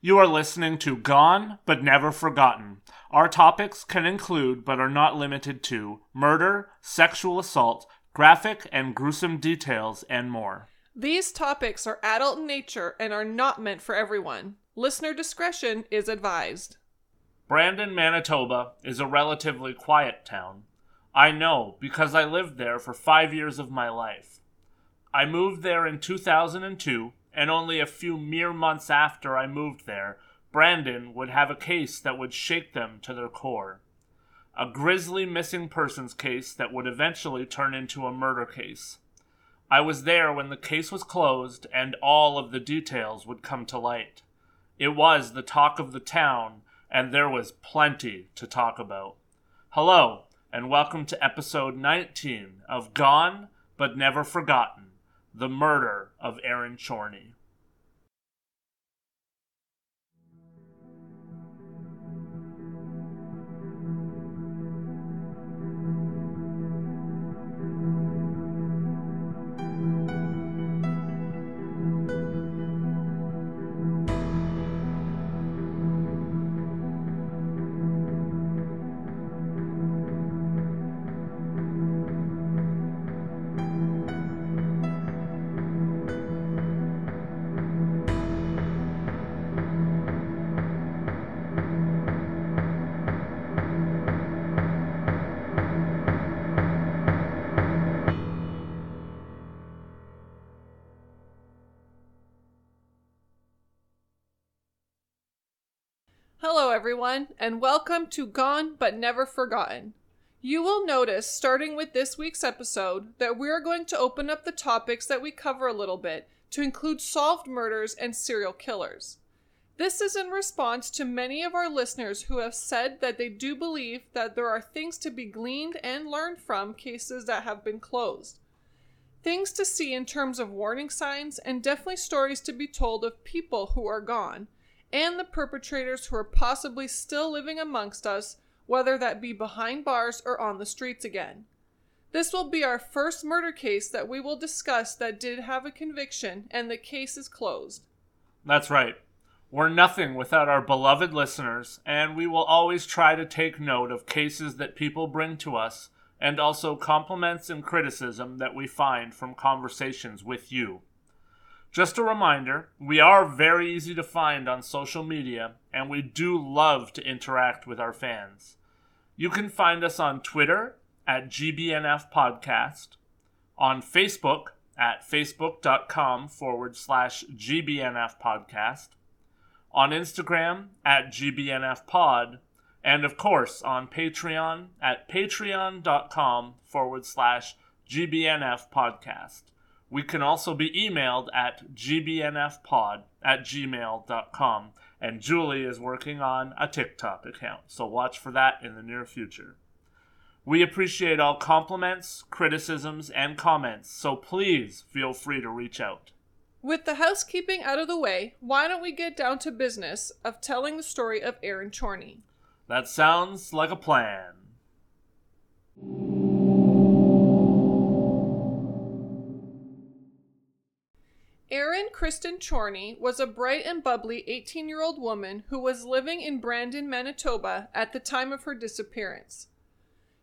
You are listening to Gone but Never Forgotten. Our topics can include, but are not limited to, murder, sexual assault, graphic and gruesome details, and more. These topics are adult in nature and are not meant for everyone. Listener discretion is advised. Brandon, Manitoba is a relatively quiet town. I know because I lived there for five years of my life. I moved there in 2002, and only a few mere months after I moved there, Brandon would have a case that would shake them to their core. A grisly missing persons case that would eventually turn into a murder case. I was there when the case was closed and all of the details would come to light. It was the talk of the town, and there was plenty to talk about. Hello, and welcome to episode 19 of Gone But Never Forgotten The Murder of Erin Chorney. Hello, everyone, and welcome to Gone But Never Forgotten. You will notice, starting with this week's episode, that we're going to open up the topics that we cover a little bit to include solved murders and serial killers. This is in response to many of our listeners who have said that they do believe that there are things to be gleaned and learned from cases that have been closed. Things to see in terms of warning signs, and definitely stories to be told of people who are gone and the perpetrators who are possibly still living amongst us, whether that be behind bars or on the streets again. This will be our first murder case that we will discuss that did have a conviction, and the case is closed. That's right. We're nothing without our beloved listeners, and we will always try to take note of cases that people bring to us and also compliments and criticism that we find from conversations with you. Just a reminder, we are very easy to find on social media, and we do love to interact with our fans. You can find us on Twitter at GBNF Podcast, on Facebook at facebook.com forward slash GBNF Podcast, on Instagram at GBNF Pod, and of course on Patreon at patreon.com forward slash GBNF Podcast. We can also be emailed at gbnfpod at gmail.com. And Julie is working on a TikTok account, so watch for that in the near future. We appreciate all compliments, criticisms, and comments, so please feel free to reach out. With the housekeeping out of the way, why don't we get down to business of telling the story of Erin Chorney? That sounds like a plan. Erin Kristen Chorney was a bright and bubbly 18 year old woman who was living in Brandon, Manitoba at the time of her disappearance.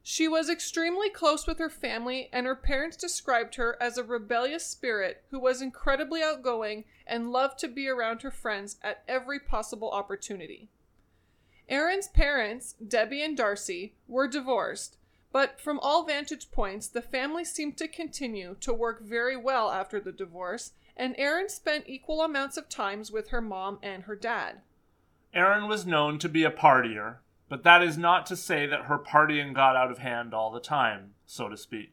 She was extremely close with her family, and her parents described her as a rebellious spirit who was incredibly outgoing and loved to be around her friends at every possible opportunity. Erin's parents, Debbie and Darcy, were divorced, but from all vantage points, the family seemed to continue to work very well after the divorce and Erin spent equal amounts of times with her mom and her dad. Erin was known to be a partier, but that is not to say that her partying got out of hand all the time, so to speak.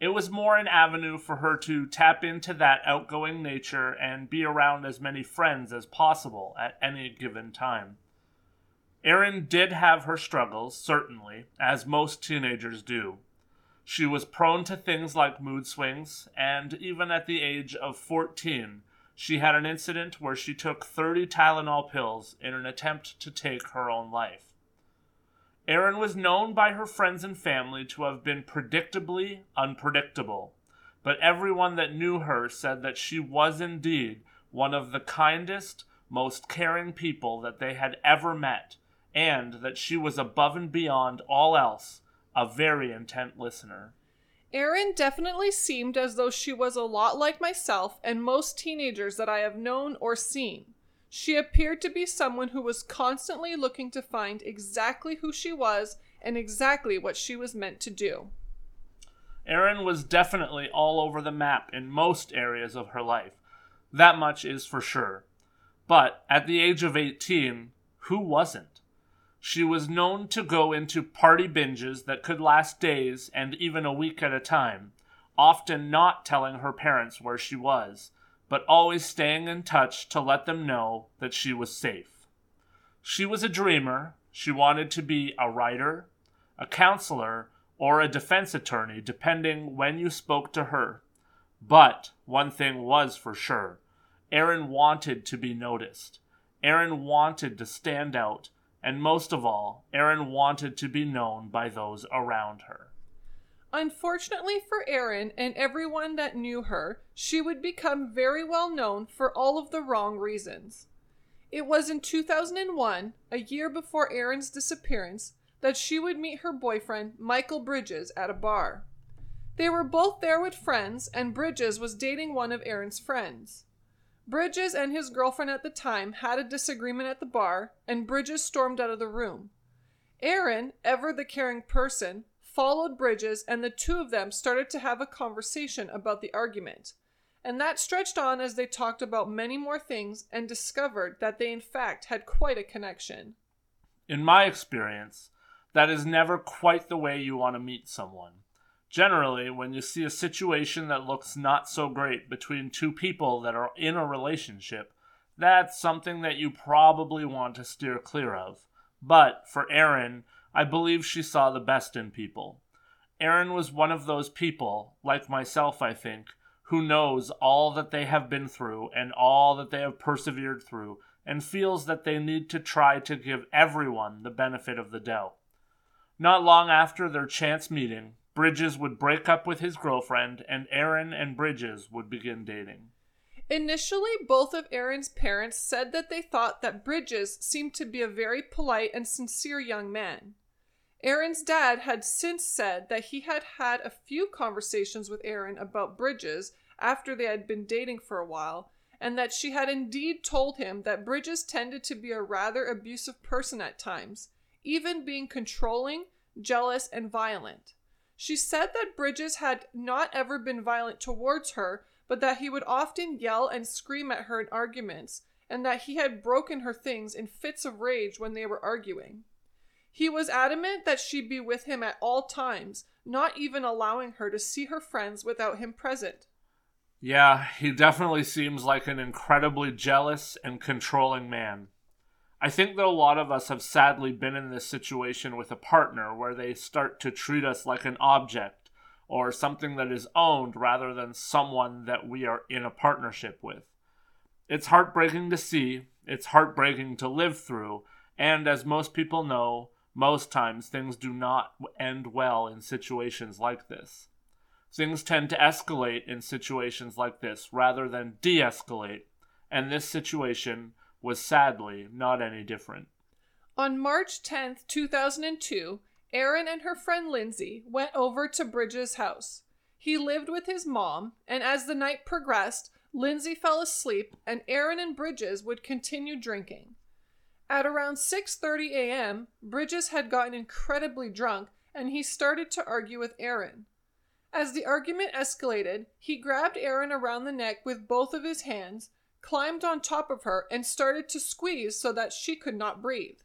It was more an avenue for her to tap into that outgoing nature and be around as many friends as possible at any given time. Erin did have her struggles, certainly, as most teenagers do. She was prone to things like mood swings, and even at the age of 14, she had an incident where she took 30 Tylenol pills in an attempt to take her own life. Erin was known by her friends and family to have been predictably unpredictable, but everyone that knew her said that she was indeed one of the kindest, most caring people that they had ever met, and that she was above and beyond all else a very intent listener. Erin definitely seemed as though she was a lot like myself and most teenagers that I have known or seen. She appeared to be someone who was constantly looking to find exactly who she was and exactly what she was meant to do. Erin was definitely all over the map in most areas of her life. That much is for sure. But at the age of 18, who wasn't? She was known to go into party binges that could last days and even a week at a time, often not telling her parents where she was, but always staying in touch to let them know that she was safe. She was a dreamer. She wanted to be a writer, a counselor, or a defense attorney, depending when you spoke to her. But one thing was for sure Erin wanted to be noticed. Erin wanted to stand out and most of all, Erin wanted to be known by those around her. Unfortunately for Erin and everyone that knew her, she would become very well known for all of the wrong reasons. It was in 2001, a year before Erin's disappearance, that she would meet her boyfriend, Michael Bridges, at a bar. They were both there with friends, and Bridges was dating one of Erin's friends. Bridges and his girlfriend at the time had a disagreement at the bar, and Bridges stormed out of the room. Erin, ever the caring person, followed Bridges, and the two of them started to have a conversation about the argument. And that stretched on as they talked about many more things and discovered that they, in fact, had quite a connection. In my experience, that is never quite the way you want to meet someone. Generally, when you see a situation that looks not so great between two people that are in a relationship, that's something that you probably want to steer clear of. But for Erin, I believe she saw the best in people. Erin was one of those people, like myself, I think, who knows all that they have been through and all that they have persevered through, and feels that they need to try to give everyone the benefit of the doubt. Not long after their chance meeting, Bridges would break up with his girlfriend, and Erin and Bridges would begin dating. Initially, both of Erin's parents said that they thought that Bridges seemed to be a very polite and sincere young man. Erin's dad had since said that he had had a few conversations with Erin about Bridges after they had been dating for a while, and that she had indeed told him that Bridges tended to be a rather abusive person at times, even being controlling, jealous, and violent. She said that Bridges had not ever been violent towards her, but that he would often yell and scream at her in arguments, and that he had broken her things in fits of rage when they were arguing. He was adamant that she be with him at all times, not even allowing her to see her friends without him present. Yeah, he definitely seems like an incredibly jealous and controlling man. I think that a lot of us have sadly been in this situation with a partner where they start to treat us like an object or something that is owned rather than someone that we are in a partnership with. It's heartbreaking to see, it's heartbreaking to live through, and as most people know, most times things do not end well in situations like this. Things tend to escalate in situations like this rather than de escalate, and this situation was sadly not any different. On March 10th, 2002, Erin and her friend Lindsay went over to Bridges' house. He lived with his mom, and as the night progressed, Lindsay fell asleep and Erin and Bridges would continue drinking. At around 6:30 a.m., Bridges had gotten incredibly drunk and he started to argue with Erin. As the argument escalated, he grabbed Erin around the neck with both of his hands climbed on top of her, and started to squeeze so that she could not breathe.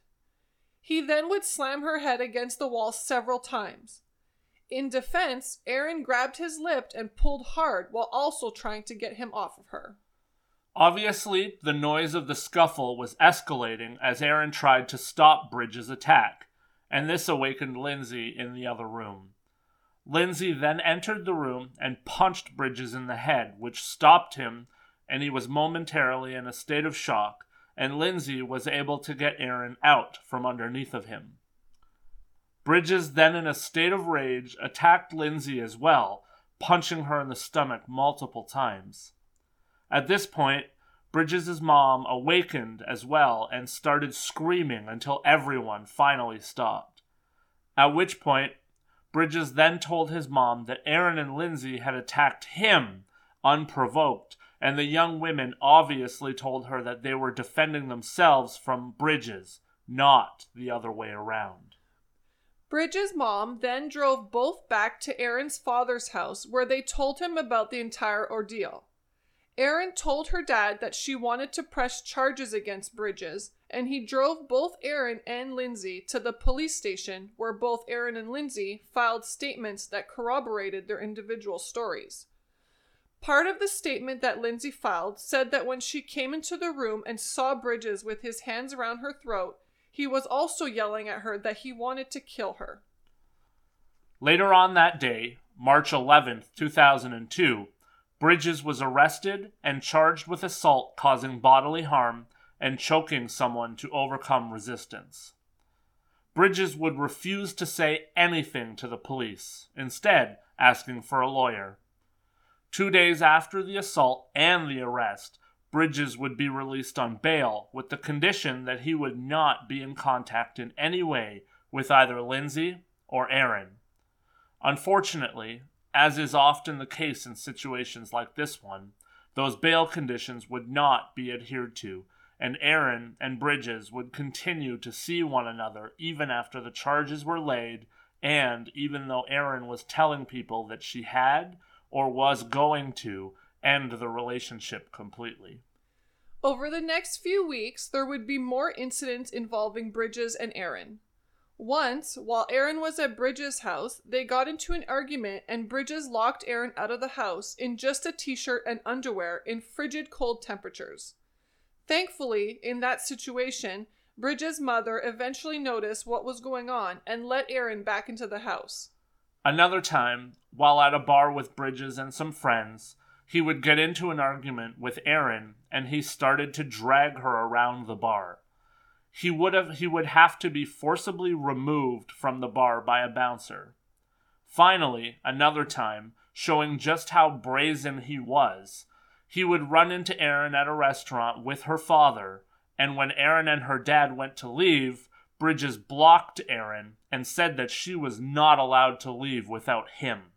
He then would slam her head against the wall several times. In defense, Erin grabbed his lip and pulled hard while also trying to get him off of her. Obviously, the noise of the scuffle was escalating as Erin tried to stop Bridges' attack, and this awakened Lindsay in the other room. Lindsay then entered the room and punched Bridges in the head, which stopped him and he was momentarily in a state of shock, and Lindsay was able to get Erin out from underneath of him. Bridges, then in a state of rage, attacked Lindsay as well, punching her in the stomach multiple times. At this point, Bridges' mom awakened as well and started screaming until everyone finally stopped. At which point, Bridges then told his mom that Erin and Lindsay had attacked him unprovoked, and the young women obviously told her that they were defending themselves from Bridges, not the other way around. Bridges' mom then drove both back to Erin's father's house where they told him about the entire ordeal. Erin told her dad that she wanted to press charges against Bridges, and he drove both Erin and Lindsay to the police station where both Erin and Lindsay filed statements that corroborated their individual stories. Part of the statement that Lindsay filed said that when she came into the room and saw Bridges with his hands around her throat, he was also yelling at her that he wanted to kill her. Later on that day, March 11th, 2002, Bridges was arrested and charged with assault causing bodily harm and choking someone to overcome resistance. Bridges would refuse to say anything to the police, instead, asking for a lawyer. Two days after the assault and the arrest, Bridges would be released on bail with the condition that he would not be in contact in any way with either Lindsay or Erin. Unfortunately, as is often the case in situations like this one, those bail conditions would not be adhered to, and Erin and Bridges would continue to see one another even after the charges were laid, and even though Erin was telling people that she had or was going to end the relationship completely. Over the next few weeks, there would be more incidents involving Bridges and Erin. Once, while Erin was at Bridges' house, they got into an argument and Bridges locked Erin out of the house in just a t shirt and underwear in frigid cold temperatures. Thankfully, in that situation, Bridges' mother eventually noticed what was going on and let Erin back into the house. Another time, while at a bar with Bridges and some friends, he would get into an argument with Erin and he started to drag her around the bar. He would have he would have to be forcibly removed from the bar by a bouncer. Finally, another time, showing just how brazen he was, he would run into Erin at a restaurant with her father, and when Erin and her dad went to leave, Bridges blocked Erin and said that she was not allowed to leave without him.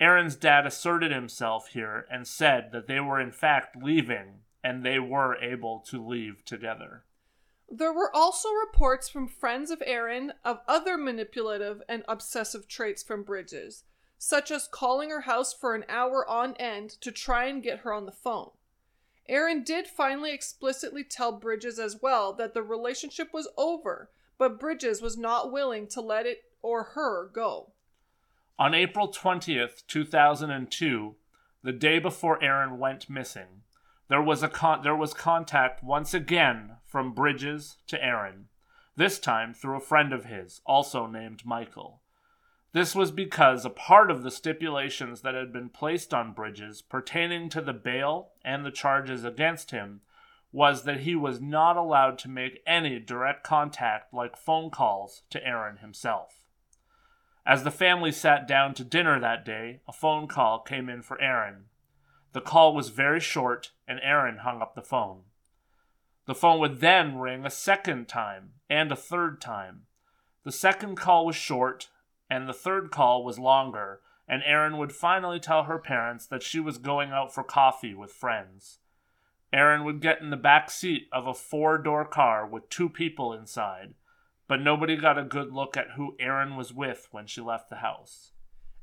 Erin's dad asserted himself here and said that they were in fact leaving and they were able to leave together. There were also reports from friends of Erin of other manipulative and obsessive traits from Bridges, such as calling her house for an hour on end to try and get her on the phone. Erin did finally explicitly tell Bridges as well that the relationship was over, but Bridges was not willing to let it or her go. On April 20th, 2002, the day before Erin went missing, there was a con- there was contact once again from Bridges to Erin, this time through a friend of his, also named Michael. This was because a part of the stipulations that had been placed on Bridges pertaining to the bail and the charges against him was that he was not allowed to make any direct contact like phone calls to Erin himself. As the family sat down to dinner that day, a phone call came in for Erin. The call was very short, and Erin hung up the phone. The phone would then ring a second time and a third time. The second call was short, and the third call was longer, and Erin would finally tell her parents that she was going out for coffee with friends. Erin would get in the back seat of a four door car with two people inside, but nobody got a good look at who Erin was with when she left the house.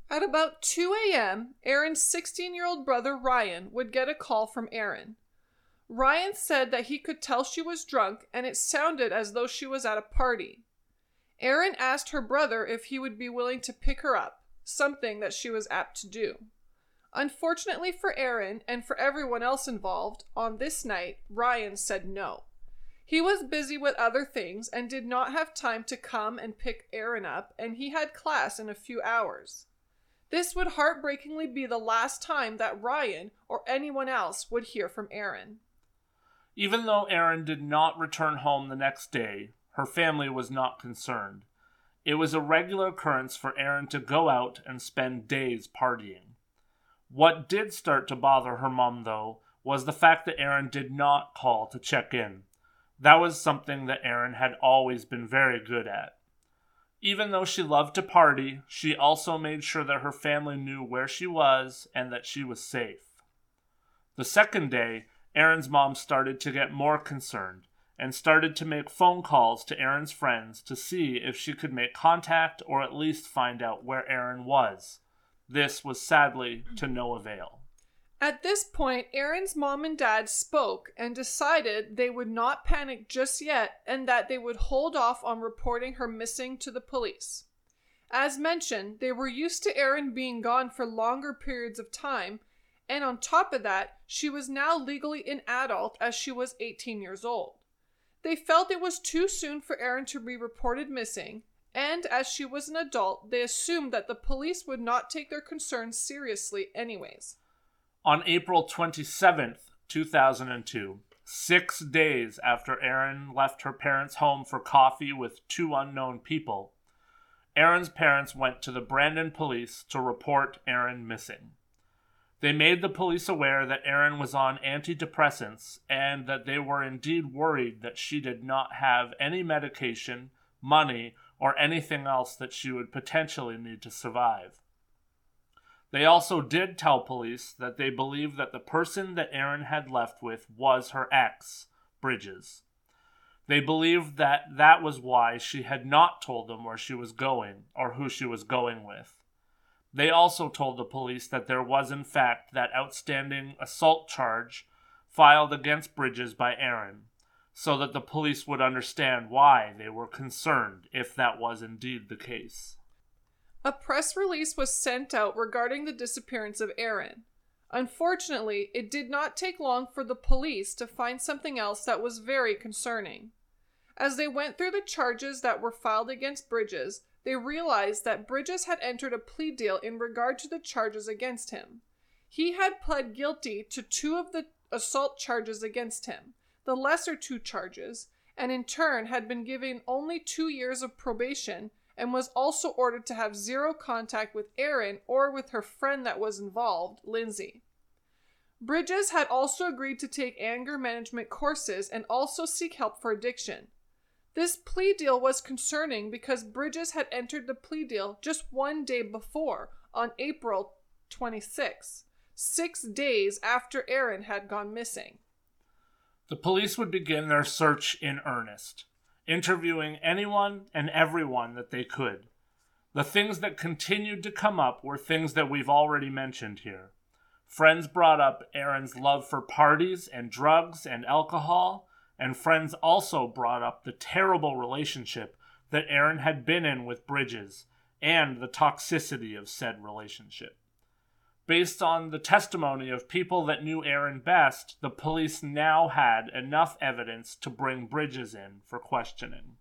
At about 2 a.m., Erin's 16 year old brother Ryan would get a call from Erin. Ryan said that he could tell she was drunk and it sounded as though she was at a party. Erin asked her brother if he would be willing to pick her up, something that she was apt to do. Unfortunately for Erin and for everyone else involved, on this night, Ryan said no. He was busy with other things and did not have time to come and pick Erin up, and he had class in a few hours. This would heartbreakingly be the last time that Ryan or anyone else would hear from Erin. Even though Erin did not return home the next day, her family was not concerned. It was a regular occurrence for Erin to go out and spend days partying. What did start to bother her mom, though, was the fact that Erin did not call to check in. That was something that Erin had always been very good at. Even though she loved to party, she also made sure that her family knew where she was and that she was safe. The second day, Erin's mom started to get more concerned and started to make phone calls to Erin's friends to see if she could make contact or at least find out where Erin was. This was sadly to mm-hmm. no avail. At this point, Erin's mom and dad spoke and decided they would not panic just yet and that they would hold off on reporting her missing to the police. As mentioned, they were used to Erin being gone for longer periods of time, and on top of that, she was now legally an adult as she was 18 years old. They felt it was too soon for Erin to be reported missing, and as she was an adult, they assumed that the police would not take their concerns seriously anyways. On April 27th, 2002, six days after Erin left her parents' home for coffee with two unknown people, Erin's parents went to the Brandon police to report Erin missing. They made the police aware that Erin was on antidepressants and that they were indeed worried that she did not have any medication, money, or anything else that she would potentially need to survive. They also did tell police that they believed that the person that Erin had left with was her ex, Bridges. They believed that that was why she had not told them where she was going or who she was going with. They also told the police that there was, in fact, that outstanding assault charge filed against Bridges by Erin, so that the police would understand why they were concerned if that was indeed the case. A press release was sent out regarding the disappearance of Erin. Unfortunately, it did not take long for the police to find something else that was very concerning. As they went through the charges that were filed against Bridges, they realized that Bridges had entered a plea deal in regard to the charges against him. He had pled guilty to two of the assault charges against him, the lesser two charges, and in turn had been given only two years of probation and was also ordered to have zero contact with Erin or with her friend that was involved, Lindsay. Bridges had also agreed to take anger management courses and also seek help for addiction. This plea deal was concerning because Bridges had entered the plea deal just one day before, on April 26, six days after Erin had gone missing. The police would begin their search in earnest interviewing anyone and everyone that they could. The things that continued to come up were things that we've already mentioned here. Friends brought up Erin's love for parties and drugs and alcohol, and friends also brought up the terrible relationship that Erin had been in with Bridges and the toxicity of said relationship. Based on the testimony of people that knew Erin best, the police now had enough evidence to bring Bridges in for questioning.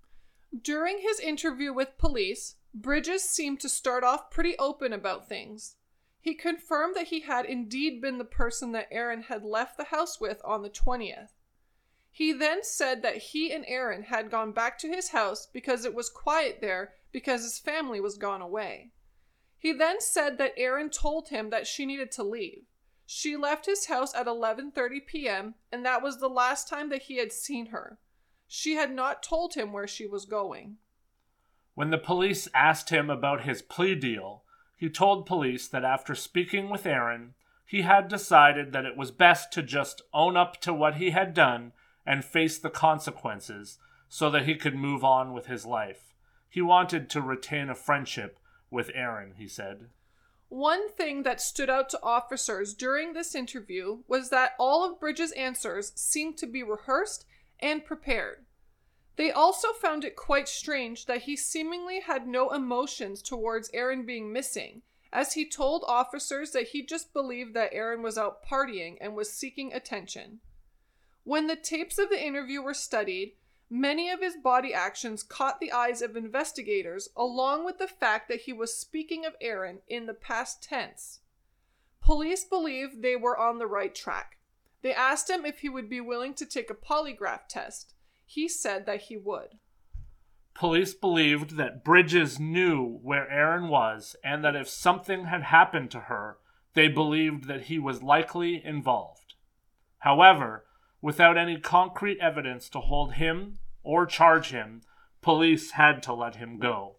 During his interview with police, Bridges seemed to start off pretty open about things. He confirmed that he had indeed been the person that Erin had left the house with on the 20th. He then said that he and Erin had gone back to his house because it was quiet there because his family was gone away. He then said that Erin told him that she needed to leave. She left his house at 11:30 p.m. and that was the last time that he had seen her. She had not told him where she was going. When the police asked him about his plea deal, he told police that after speaking with Erin, he had decided that it was best to just own up to what he had done and face the consequences so that he could move on with his life. He wanted to retain a friendship with Erin, he said. One thing that stood out to officers during this interview was that all of Bridges' answers seemed to be rehearsed and prepared. They also found it quite strange that he seemingly had no emotions towards Erin being missing, as he told officers that he just believed that Erin was out partying and was seeking attention. When the tapes of the interview were studied, Many of his body actions caught the eyes of investigators, along with the fact that he was speaking of Erin in the past tense. Police believed they were on the right track. They asked him if he would be willing to take a polygraph test. He said that he would. Police believed that Bridges knew where Erin was and that if something had happened to her, they believed that he was likely involved. However, without any concrete evidence to hold him or charge him, police had to let him go.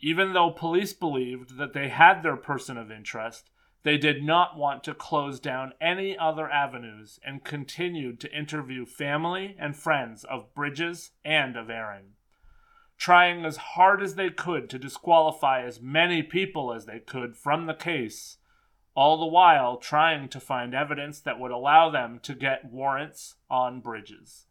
Even though police believed that they had their person of interest, they did not want to close down any other avenues and continued to interview family and friends of Bridges and of Erin. Trying as hard as they could to disqualify as many people as they could from the case, all the while trying to find evidence that would allow them to get warrants on Bridges.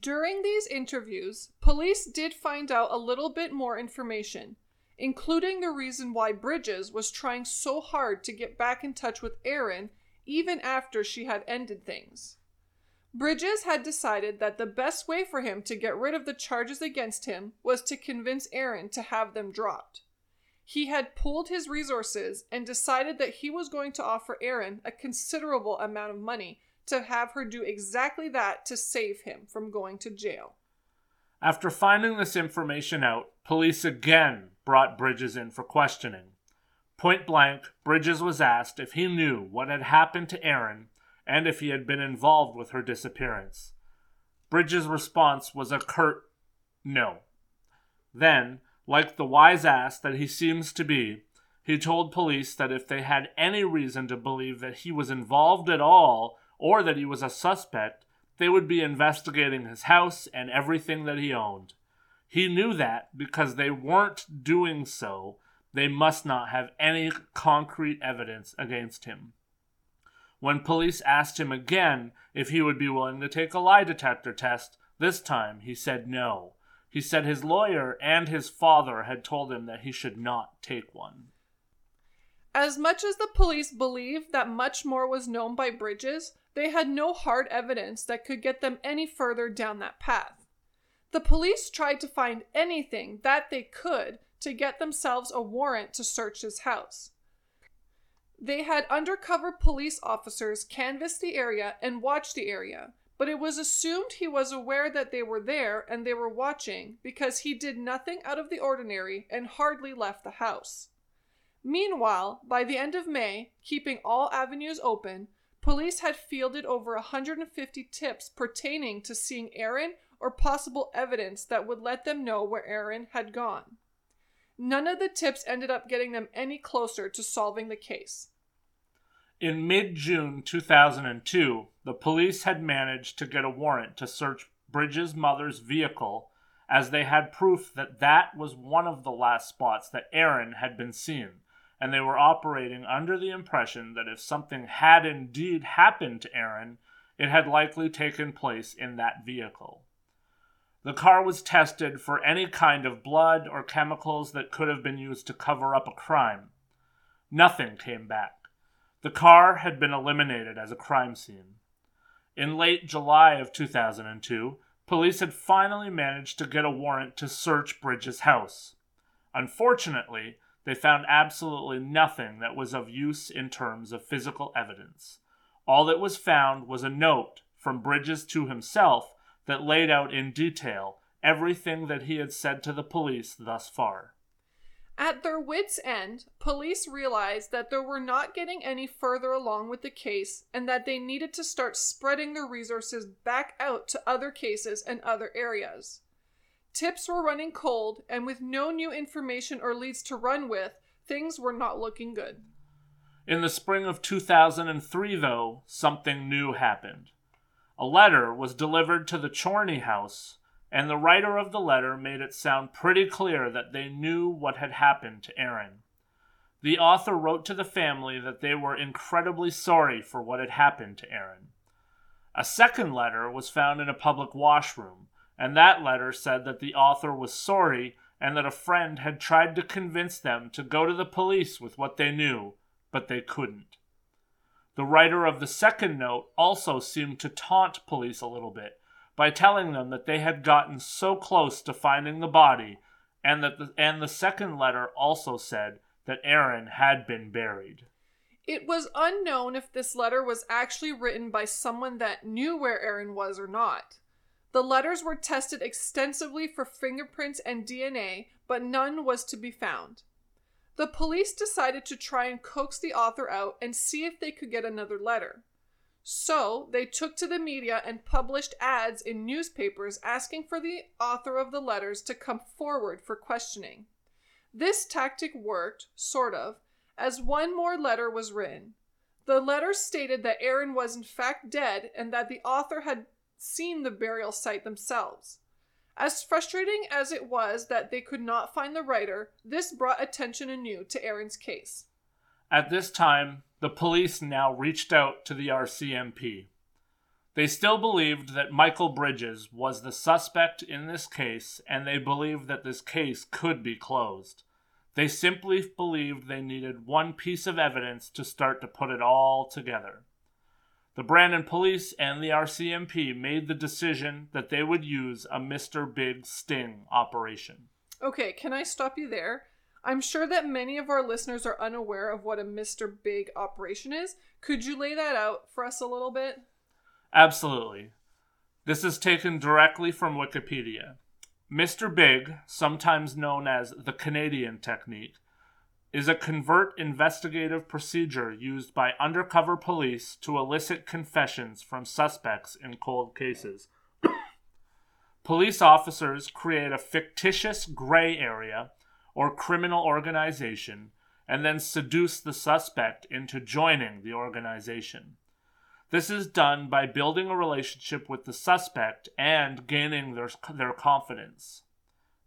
During these interviews, police did find out a little bit more information, including the reason why Bridges was trying so hard to get back in touch with Erin even after she had ended things. Bridges had decided that the best way for him to get rid of the charges against him was to convince Erin to have them dropped. He had pooled his resources and decided that he was going to offer Erin a considerable amount of money to have her do exactly that to save him from going to jail. After finding this information out, police again brought Bridges in for questioning. Point blank, Bridges was asked if he knew what had happened to Erin and if he had been involved with her disappearance. Bridges' response was a curt no. Then, like the wise ass that he seems to be, he told police that if they had any reason to believe that he was involved at all or that he was a suspect, they would be investigating his house and everything that he owned. He knew that because they weren't doing so, they must not have any concrete evidence against him. When police asked him again if he would be willing to take a lie detector test, this time he said no. He said his lawyer and his father had told him that he should not take one. As much as the police believed that much more was known by Bridges, they had no hard evidence that could get them any further down that path. The police tried to find anything that they could to get themselves a warrant to search his house. They had undercover police officers canvass the area and watch the area, but it was assumed he was aware that they were there and they were watching because he did nothing out of the ordinary and hardly left the house. Meanwhile, by the end of May, keeping all avenues open, police had fielded over 150 tips pertaining to seeing Erin or possible evidence that would let them know where Erin had gone. None of the tips ended up getting them any closer to solving the case. In mid June 2002, the police had managed to get a warrant to search Bridges' mother's vehicle as they had proof that that was one of the last spots that Erin had been seen, and they were operating under the impression that if something had indeed happened to Erin, it had likely taken place in that vehicle. The car was tested for any kind of blood or chemicals that could have been used to cover up a crime. Nothing came back. The car had been eliminated as a crime scene. In late July of 2002, police had finally managed to get a warrant to search Bridges' house. Unfortunately, they found absolutely nothing that was of use in terms of physical evidence. All that was found was a note from Bridges to himself that laid out in detail everything that he had said to the police thus far. At their wits' end, police realized that they were not getting any further along with the case and that they needed to start spreading their resources back out to other cases and other areas. Tips were running cold, and with no new information or leads to run with, things were not looking good. In the spring of 2003, though, something new happened. A letter was delivered to the Chorney house, and the writer of the letter made it sound pretty clear that they knew what had happened to Erin. The author wrote to the family that they were incredibly sorry for what had happened to Erin. A second letter was found in a public washroom, and that letter said that the author was sorry and that a friend had tried to convince them to go to the police with what they knew, but they couldn't. The writer of the second note also seemed to taunt police a little bit by telling them that they had gotten so close to finding the body, and that the, and the second letter also said that Erin had been buried. It was unknown if this letter was actually written by someone that knew where Erin was or not. The letters were tested extensively for fingerprints and DNA, but none was to be found. The police decided to try and coax the author out and see if they could get another letter. So they took to the media and published ads in newspapers asking for the author of the letters to come forward for questioning. This tactic worked, sort of, as one more letter was written. The letter stated that Erin was in fact dead and that the author had seen the burial site themselves. As frustrating as it was that they could not find the writer, this brought attention anew to Erin's case. At this time, the police now reached out to the RCMP. They still believed that Michael Bridges was the suspect in this case, and they believed that this case could be closed. They simply believed they needed one piece of evidence to start to put it all together. The Brandon police and the RCMP made the decision that they would use a Mr. Big Sting operation. Okay, can I stop you there? I'm sure that many of our listeners are unaware of what a Mr. Big operation is. Could you lay that out for us a little bit? Absolutely. This is taken directly from Wikipedia. Mr. Big, sometimes known as the Canadian technique, is a covert investigative procedure used by undercover police to elicit confessions from suspects in cold cases. police officers create a fictitious gray area or criminal organization and then seduce the suspect into joining the organization. This is done by building a relationship with the suspect and gaining their, their confidence.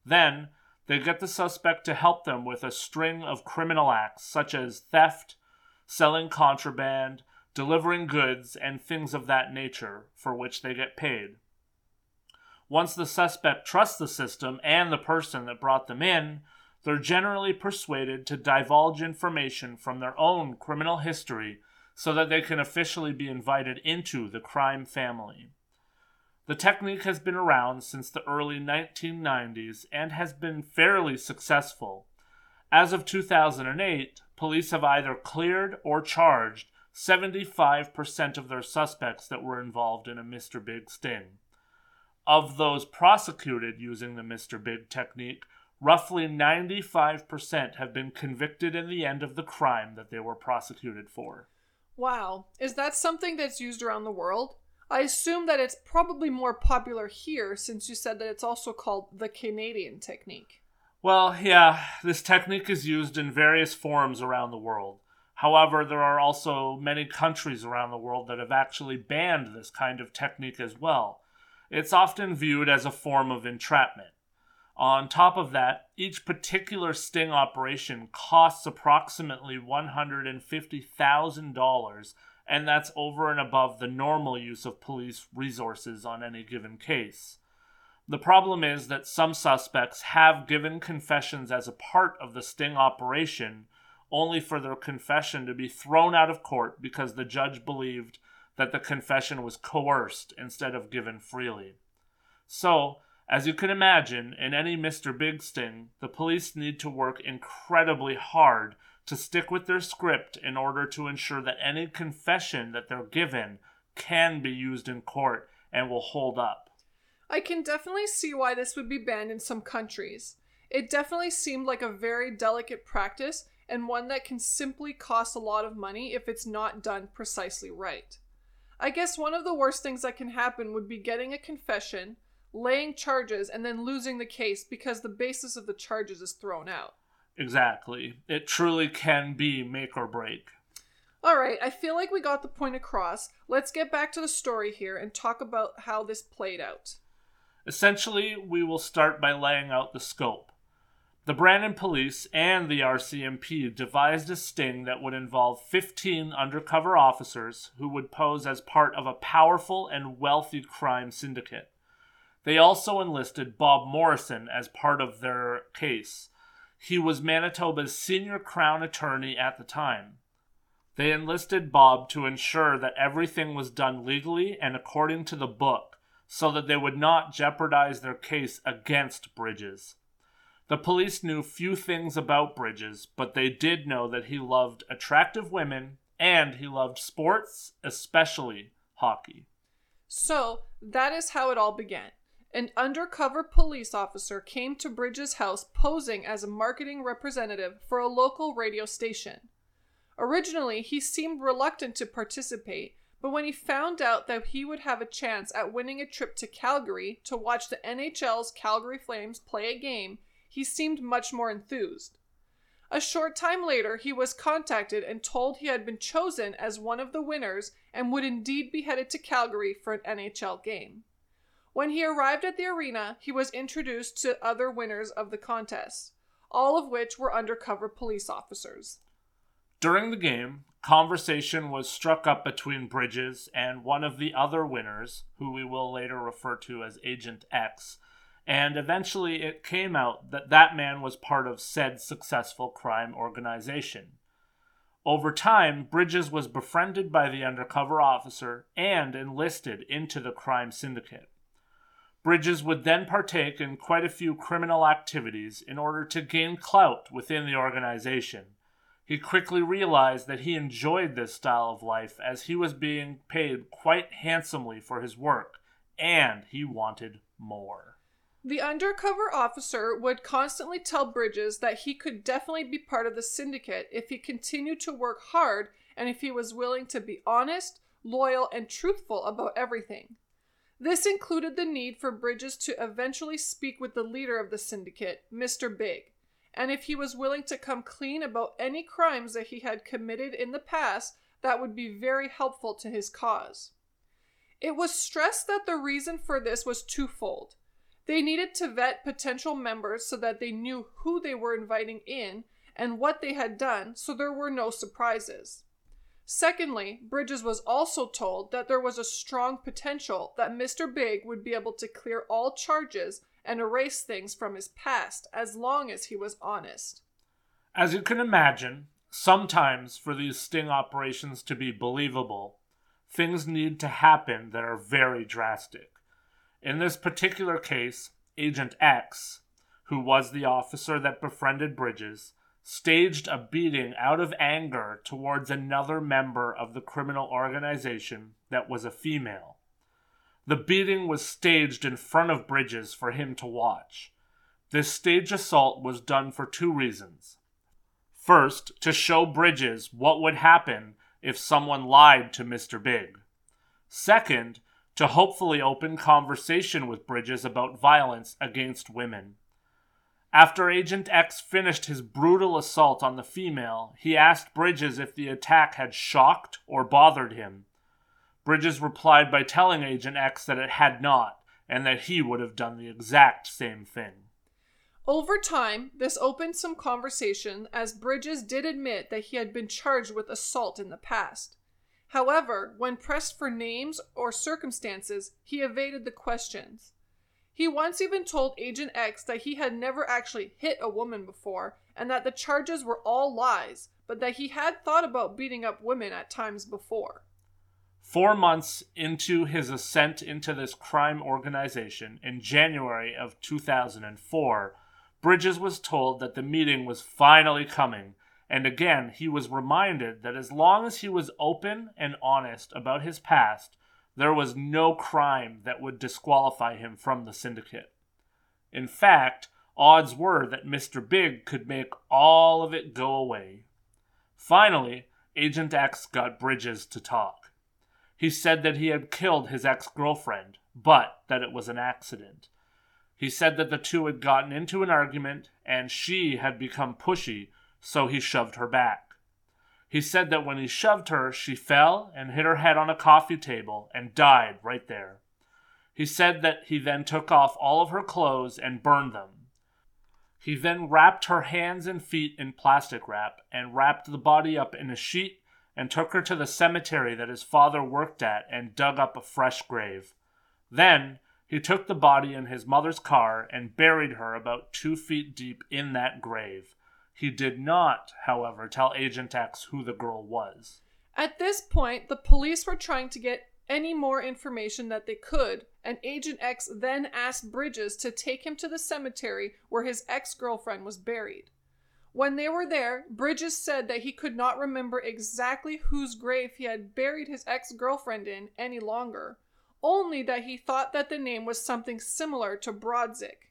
Then, they get the suspect to help them with a string of criminal acts such as theft, selling contraband, delivering goods, and things of that nature for which they get paid. Once the suspect trusts the system and the person that brought them in, they're generally persuaded to divulge information from their own criminal history so that they can officially be invited into the crime family. The technique has been around since the early 1990s and has been fairly successful. As of 2008, police have either cleared or charged 75% of their suspects that were involved in a Mr. Big sting. Of those prosecuted using the Mr. Big technique, roughly 95% have been convicted in the end of the crime that they were prosecuted for. Wow. Is that something that's used around the world? I assume that it's probably more popular here since you said that it's also called the Canadian technique. Well, yeah, this technique is used in various forms around the world. However, there are also many countries around the world that have actually banned this kind of technique as well. It's often viewed as a form of entrapment. On top of that, each particular sting operation costs approximately $150,000, and that's over and above the normal use of police resources on any given case. The problem is that some suspects have given confessions as a part of the sting operation, only for their confession to be thrown out of court because the judge believed that the confession was coerced instead of given freely. So, as you can imagine, in any Mr. Big Sting, the police need to work incredibly hard to stick with their script in order to ensure that any confession that they're given can be used in court and will hold up. I can definitely see why this would be banned in some countries. It definitely seemed like a very delicate practice and one that can simply cost a lot of money if it's not done precisely right. I guess one of the worst things that can happen would be getting a confession laying charges and then losing the case because the basis of the charges is thrown out. Exactly. It truly can be make or break. All right, I feel like we got the point across. Let's get back to the story here and talk about how this played out. Essentially, we will start by laying out the scope. The Brandon police and the RCMP devised a sting that would involve 15 undercover officers who would pose as part of a powerful and wealthy crime syndicate. They also enlisted Bob Morrison as part of their case. He was Manitoba's senior crown attorney at the time. They enlisted Bob to ensure that everything was done legally and according to the book, so that they would not jeopardize their case against Bridges. The police knew few things about Bridges, but they did know that he loved attractive women and he loved sports, especially hockey. So, that is how it all began. An undercover police officer came to Bridges' house posing as a marketing representative for a local radio station. Originally, he seemed reluctant to participate, but when he found out that he would have a chance at winning a trip to Calgary to watch the NHL's Calgary Flames play a game, he seemed much more enthused. A short time later, he was contacted and told he had been chosen as one of the winners and would indeed be headed to Calgary for an NHL game. When he arrived at the arena, he was introduced to other winners of the contest, all of which were undercover police officers. During the game, conversation was struck up between Bridges and one of the other winners, who we will later refer to as Agent X, and eventually it came out that that man was part of said successful crime organization. Over time, Bridges was befriended by the undercover officer and enlisted into the crime syndicate. Bridges would then partake in quite a few criminal activities in order to gain clout within the organization he quickly realized that he enjoyed this style of life as he was being paid quite handsomely for his work, and he wanted more. The undercover officer would constantly tell Bridges that he could definitely be part of the syndicate if he continued to work hard and if he was willing to be honest, loyal, and truthful about everything. This included the need for Bridges to eventually speak with the leader of the syndicate, Mr. Big, and if he was willing to come clean about any crimes that he had committed in the past, that would be very helpful to his cause. It was stressed that the reason for this was twofold. They needed to vet potential members so that they knew who they were inviting in and what they had done so there were no surprises. Secondly, Bridges was also told that there was a strong potential that Mr. Big would be able to clear all charges and erase things from his past as long as he was honest. As you can imagine, sometimes for these sting operations to be believable, things need to happen that are very drastic. In this particular case, Agent X, who was the officer that befriended Bridges, staged a beating out of anger towards another member of the criminal organization that was a female. The beating was staged in front of Bridges for him to watch. This stage assault was done for two reasons. First, to show Bridges what would happen if someone lied to Mr. Big. Second, to hopefully open conversation with Bridges about violence against women. After Agent X finished his brutal assault on the female, he asked Bridges if the attack had shocked or bothered him. Bridges replied by telling Agent X that it had not, and that he would have done the exact same thing. Over time, this opened some conversation as Bridges did admit that he had been charged with assault in the past. However, when pressed for names or circumstances, he evaded the questions. He once even told Agent X that he had never actually hit a woman before and that the charges were all lies, but that he had thought about beating up women at times before. Four months into his ascent into this crime organization, in January of 2004, Bridges was told that the meeting was finally coming, and again he was reminded that as long as he was open and honest about his past, there was no crime that would disqualify him from the syndicate. In fact, odds were that Mr. Big could make all of it go away. Finally, Agent X got Bridges to talk. He said that he had killed his ex girlfriend, but that it was an accident. He said that the two had gotten into an argument and she had become pushy, so he shoved her back. He said that when he shoved her, she fell and hit her head on a coffee table and died right there. He said that he then took off all of her clothes and burned them. He then wrapped her hands and feet in plastic wrap and wrapped the body up in a sheet and took her to the cemetery that his father worked at and dug up a fresh grave. Then he took the body in his mother's car and buried her about two feet deep in that grave. He did not, however, tell Agent X who the girl was. At this point, the police were trying to get any more information that they could, and Agent X then asked Bridges to take him to the cemetery where his ex girlfriend was buried. When they were there, Bridges said that he could not remember exactly whose grave he had buried his ex girlfriend in any longer, only that he thought that the name was something similar to Brodzik.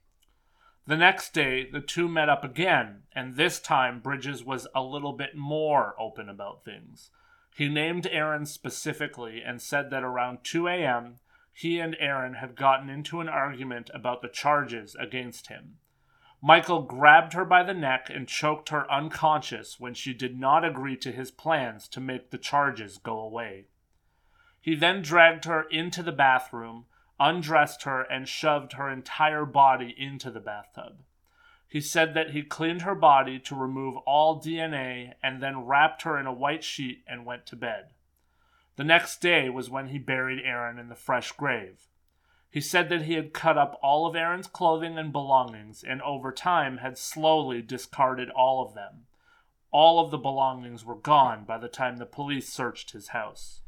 The next day, the two met up again, and this time Bridges was a little bit more open about things. He named Erin specifically and said that around 2 a.m., he and Erin had gotten into an argument about the charges against him. Michael grabbed her by the neck and choked her unconscious when she did not agree to his plans to make the charges go away. He then dragged her into the bathroom, undressed her, and shoved her entire body into the bathtub. He said that he cleaned her body to remove all DNA and then wrapped her in a white sheet and went to bed. The next day was when he buried Erin in the fresh grave. He said that he had cut up all of Erin's clothing and belongings and over time had slowly discarded all of them. All of the belongings were gone by the time the police searched his house.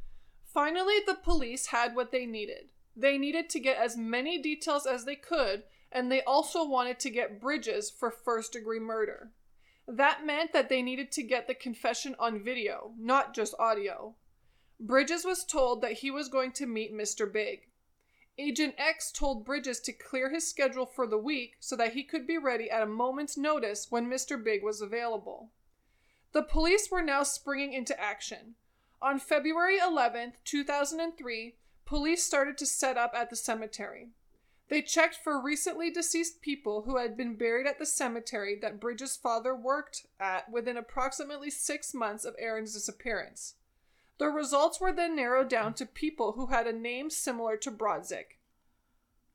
Finally, the police had what they needed. They needed to get as many details as they could, and they also wanted to get Bridges for first degree murder. That meant that they needed to get the confession on video, not just audio. Bridges was told that he was going to meet Mr. Big. Agent X told Bridges to clear his schedule for the week so that he could be ready at a moment's notice when Mr. Big was available. The police were now springing into action. On February 11, 2003, police started to set up at the cemetery. They checked for recently deceased people who had been buried at the cemetery that Bridges' father worked at within approximately six months of Erin's disappearance. The results were then narrowed down to people who had a name similar to Brodzik.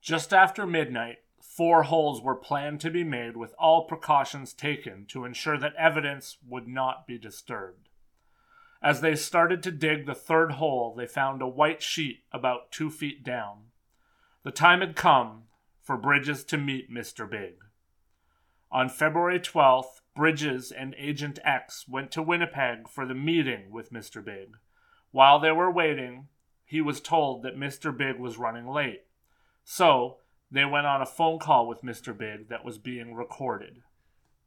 Just after midnight, four holes were planned to be made with all precautions taken to ensure that evidence would not be disturbed. As they started to dig the third hole, they found a white sheet about two feet down. The time had come for Bridges to meet Mr. Big. On February 12th, Bridges and Agent X went to Winnipeg for the meeting with Mr. Big. While they were waiting, he was told that Mr. Big was running late. So, they went on a phone call with Mr. Big that was being recorded.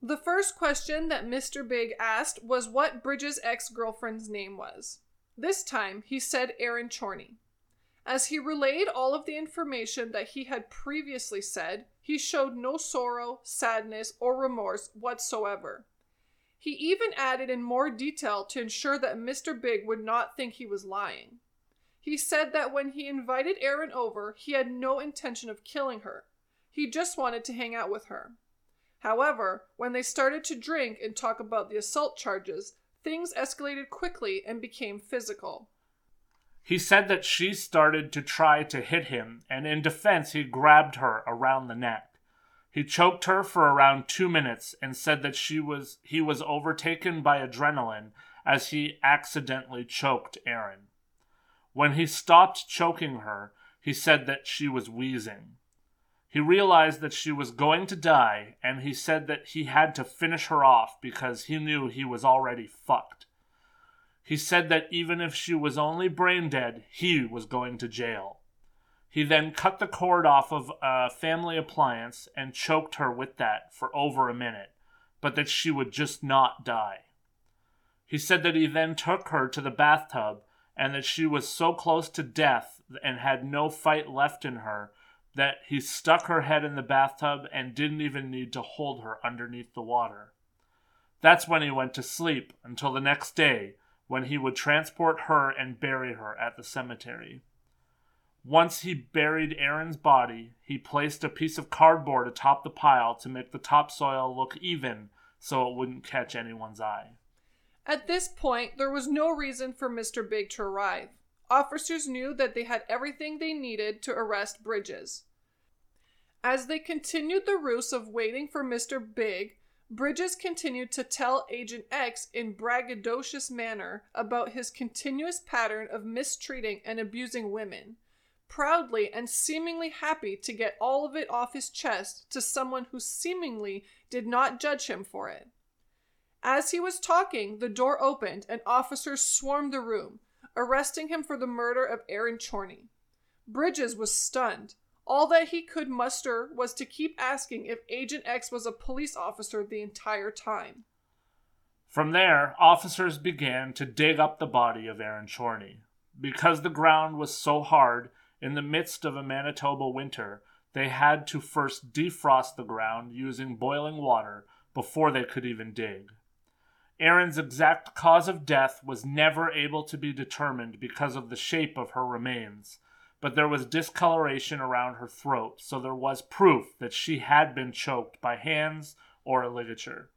The first question that Mr. Big asked was what Bridges' ex girlfriend's name was. This time, he said Erin Chorney. As he relayed all of the information that he had previously said, he showed no sorrow, sadness, or remorse whatsoever. He even added in more detail to ensure that Mr. Big would not think he was lying. He said that when he invited Erin over, he had no intention of killing her. He just wanted to hang out with her. However, when they started to drink and talk about the assault charges, things escalated quickly and became physical. He said that she started to try to hit him, and in defense, he grabbed her around the neck. He choked her for around two minutes and said that she was he was overtaken by adrenaline as he accidentally choked Erin. When he stopped choking her, he said that she was wheezing. He realized that she was going to die, and he said that he had to finish her off because he knew he was already fucked. He said that even if she was only brain dead, he was going to jail. He then cut the cord off of a family appliance and choked her with that for over a minute, but that she would just not die. He said that he then took her to the bathtub and that she was so close to death and had no fight left in her that he stuck her head in the bathtub and didn't even need to hold her underneath the water. That's when he went to sleep until the next day, when he would transport her and bury her at the cemetery. Once he buried Erin's body, he placed a piece of cardboard atop the pile to make the topsoil look even so it wouldn't catch anyone's eye. At this point, there was no reason for Mr. Big to arrive. Officers knew that they had everything they needed to arrest Bridges. As they continued the ruse of waiting for Mr. Big, Bridges continued to tell Agent X in braggadocious manner about his continuous pattern of mistreating and abusing women, proudly and seemingly happy to get all of it off his chest to someone who seemingly did not judge him for it. As he was talking, the door opened and officers swarmed the room, arresting him for the murder of Erin Chorney. Bridges was stunned. All that he could muster was to keep asking if Agent X was a police officer the entire time. From there, officers began to dig up the body of Erin Chorney. Because the ground was so hard, in the midst of a Manitoba winter, they had to first defrost the ground using boiling water before they could even dig. Erin's exact cause of death was never able to be determined because of the shape of her remains, but there was discoloration around her throat, so there was proof that she had been choked by hands or a ligature.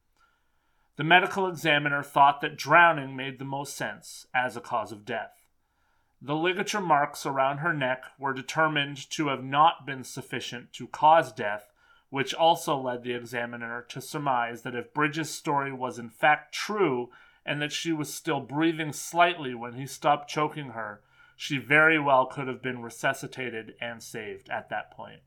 The medical examiner thought that drowning made the most sense as a cause of death. The ligature marks around her neck were determined to have not been sufficient to cause death, which also led the examiner to surmise that if Bridges' story was in fact true and that she was still breathing slightly when he stopped choking her, she very well could have been resuscitated and saved at that point.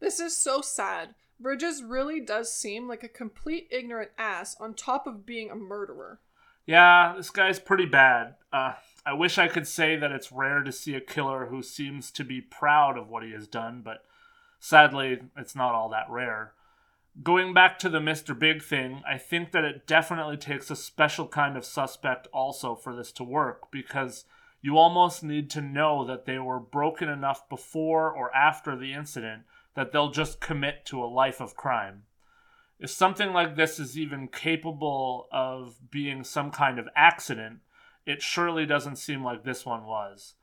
This is so sad. Bridges really does seem like a complete ignorant ass on top of being a murderer. Yeah, this guy's pretty bad. Uh, I wish I could say that it's rare to see a killer who seems to be proud of what he has done, but Sadly, it's not all that rare. Going back to the Mr. Big thing, I think that it definitely takes a special kind of suspect also for this to work because you almost need to know that they were broken enough before or after the incident that they'll just commit to a life of crime. If something like this is even capable of being some kind of accident, it surely doesn't seem like this one was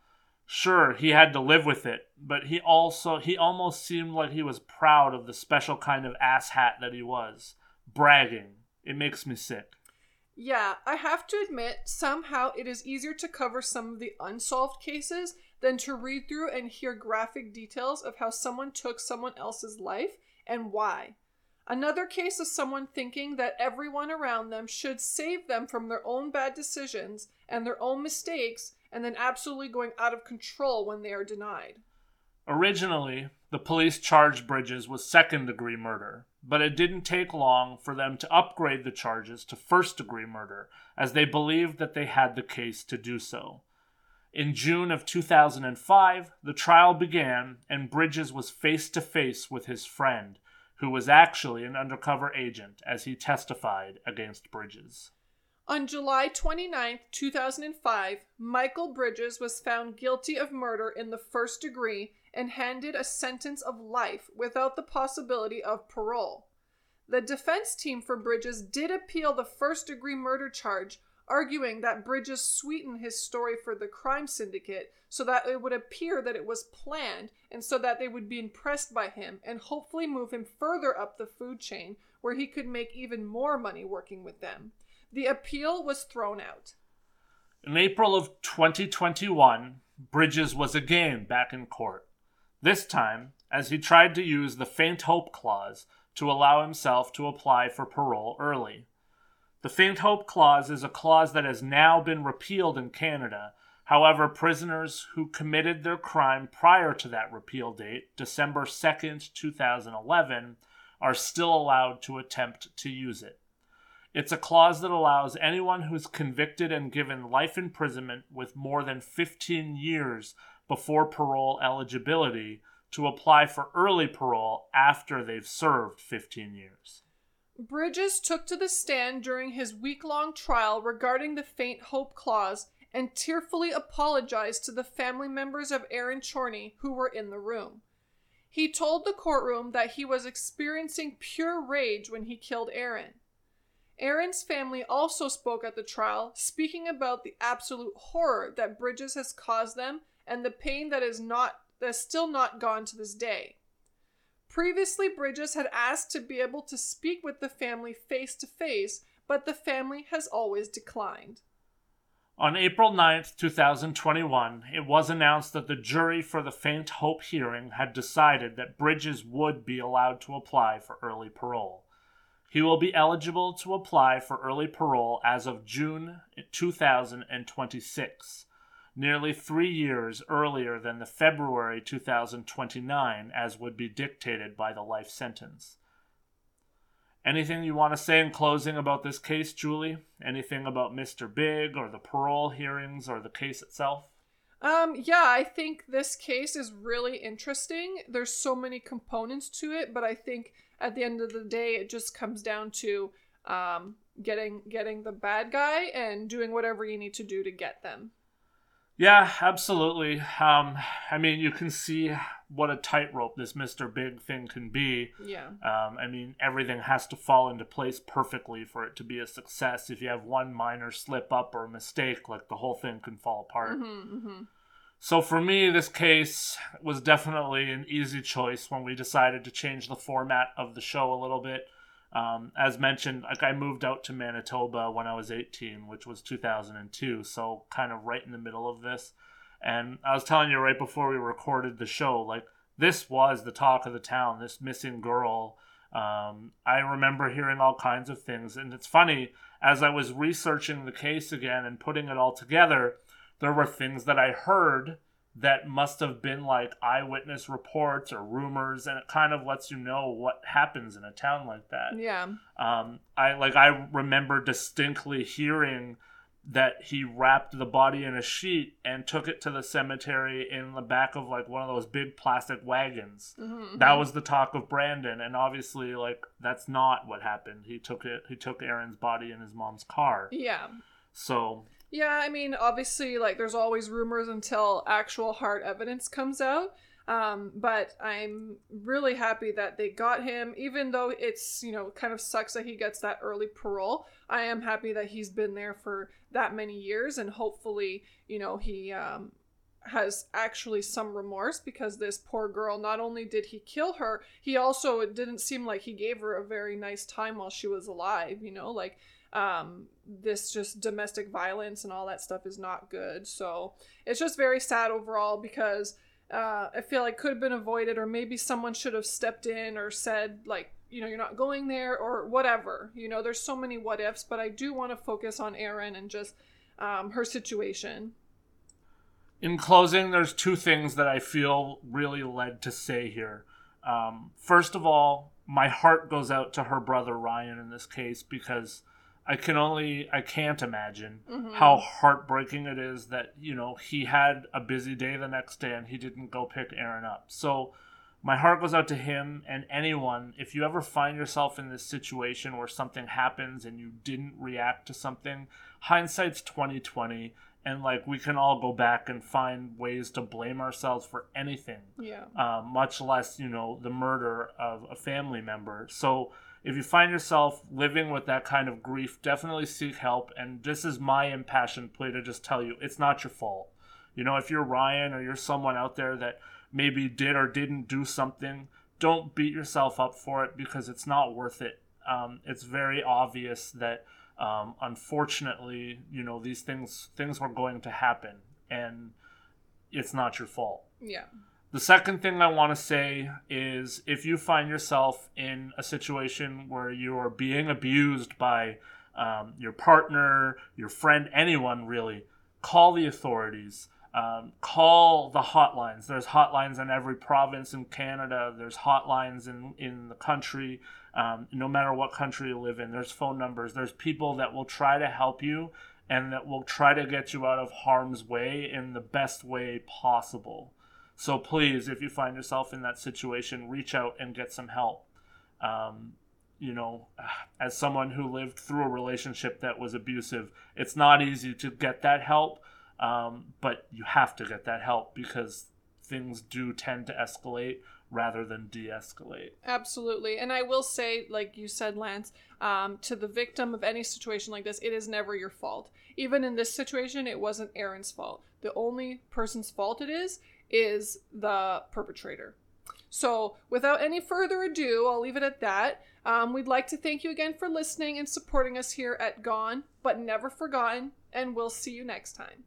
sure he had to live with it but he also he almost seemed like he was proud of the special kind of ass hat that he was. Bragging. It makes me sick. Yeah i have to admit somehow it is easier to cover some of the unsolved cases than to read through and hear graphic details of how someone took someone else's life and why. Another case of someone thinking that everyone around them should save them from their own bad decisions and their own mistakes and then absolutely going out of control when they are denied. Originally, the police charged Bridges with second degree murder, but it didn't take long for them to upgrade the charges to first degree murder, as they believed that they had the case to do so. In June of 2005, the trial began, and Bridges was face to face with his friend, who was actually an undercover agent, as he testified against Bridges. On July 29, 2005, Michael Bridges was found guilty of murder in the first degree and handed a sentence of life without the possibility of parole. The defense team for Bridges did appeal the first degree murder charge, arguing that Bridges sweetened his story for the crime syndicate so that it would appear that it was planned and so that they would be impressed by him and hopefully move him further up the food chain where he could make even more money working with them. The appeal was thrown out. In April of 2021, Bridges was again back in court. This time, as he tried to use the faint hope clause to allow himself to apply for parole early. The faint hope clause is a clause that has now been repealed in Canada. However, prisoners who committed their crime prior to that repeal date, December 2nd, 2011, are still allowed to attempt to use it. It's a clause that allows anyone who's convicted and given life imprisonment with more than 15 years before parole eligibility to apply for early parole after they've served 15 years. Bridges took to the stand during his week long trial regarding the faint hope clause and tearfully apologized to the family members of Erin Chorney who were in the room. He told the courtroom that he was experiencing pure rage when he killed Erin. Erin's family also spoke at the trial, speaking about the absolute horror that Bridges has caused them and the pain that is not that is still not gone to this day. Previously, Bridges had asked to be able to speak with the family face to face, but the family has always declined. On April 9th, 2021, it was announced that the jury for the Faint Hope hearing had decided that Bridges would be allowed to apply for early parole. He will be eligible to apply for early parole as of June 2026, nearly three years earlier than the February 2029 as would be dictated by the life sentence. Anything you want to say in closing about this case, Julie? Anything about Mr. Big or the parole hearings or the case itself? Um, yeah, I think this case is really interesting. There's so many components to it, but I think at the end of the day, it just comes down to um, getting getting the bad guy and doing whatever you need to do to get them. Yeah, absolutely. Um, I mean, you can see what a tightrope this Mr. Big thing can be. Yeah. Um, I mean, everything has to fall into place perfectly for it to be a success. If you have one minor slip up or mistake, like the whole thing can fall apart. Mm-hmm, mm-hmm. So for me, this case was definitely an easy choice when we decided to change the format of the show a little bit. Um, as mentioned, like I moved out to Manitoba when I was 18, which was 2002, so kind of right in the middle of this. And I was telling you right before we recorded the show, like this was the talk of the town. This missing girl. Um, I remember hearing all kinds of things, and it's funny as I was researching the case again and putting it all together. There were things that I heard that must have been like eyewitness reports or rumors and it kind of lets you know what happens in a town like that Yeah. um i like i remember distinctly hearing that he wrapped the body in a sheet and took it to the cemetery in the back of like one of those big plastic wagons Mm-hmm. that was the talk of brandon and obviously like that's not what happened he took it he took erin's body in his mom's car Yeah. so Yeah, I mean, obviously, like, there's always rumors until actual hard evidence comes out. Um, but I'm really happy that they got him, even though it's, you know, kind of sucks that he gets that early parole. I am happy that he's been there for that many years, and hopefully, you know, he um, has actually some remorse because this poor girl, not only did he kill her, he also, it didn't seem like he gave her a very nice time while she was alive, you know, like, um, this just domestic violence and all that stuff is not good. So it's just very sad overall because uh, I feel like could have been avoided, or maybe someone should have stepped in or said, like, you know, you're not going there or whatever. You know, there's so many what ifs, but I do want to focus on Erin and just um, her situation. in closing, there's two things that I feel really led to say here. Um, first of all, my heart goes out to her brother Ryan in this case because I can only, I can't imagine Mhm. how heartbreaking it is that, you know, he had a busy day the next day and he didn't go pick Erin up. So my heart goes out to him and anyone. If you ever find yourself in this situation where something happens and you didn't react to something, hindsight's 2020 and like we can all go back and find ways to blame ourselves for anything Yeah. uh, much less you know the murder of a family member so if you find yourself living with that kind of grief definitely seek help. And this is my impassioned plea to just tell you it's not your fault. You know if you're ryan or you're someone out there that maybe did or didn't do something don't beat yourself up for it because it's not worth it. Um, it's very obvious that um, unfortunately you know these things things were going to happen and it's not your fault. Yeah. The second thing I want to say is if you find yourself in a situation where you are being abused by um, your partner, your friend, anyone really, call the authorities. Um, call the hotlines. There's hotlines in every province in Canada. There's hotlines in, in the country. Um, no matter what country you live in, there's phone numbers. There's people that will try to help you and that will try to get you out of harm's way in the best way possible. So please, if you find yourself in that situation, reach out and get some help. Um, you know, as someone who lived through a relationship that was abusive, it's not easy to get that help, um, but you have to get that help because things do tend to escalate rather than de escalate. Absolutely. And I will say, like you said, Lance, um, to the victim of any situation like this, it is never your fault. Even in this situation, it wasn't Erin's fault. The only person's fault it is, is the perpetrator. So, without any further ado, I'll leave it at that. Um, we'd like to thank you again for listening and supporting us here at Gone But Never Forgotten, and we'll see you next time.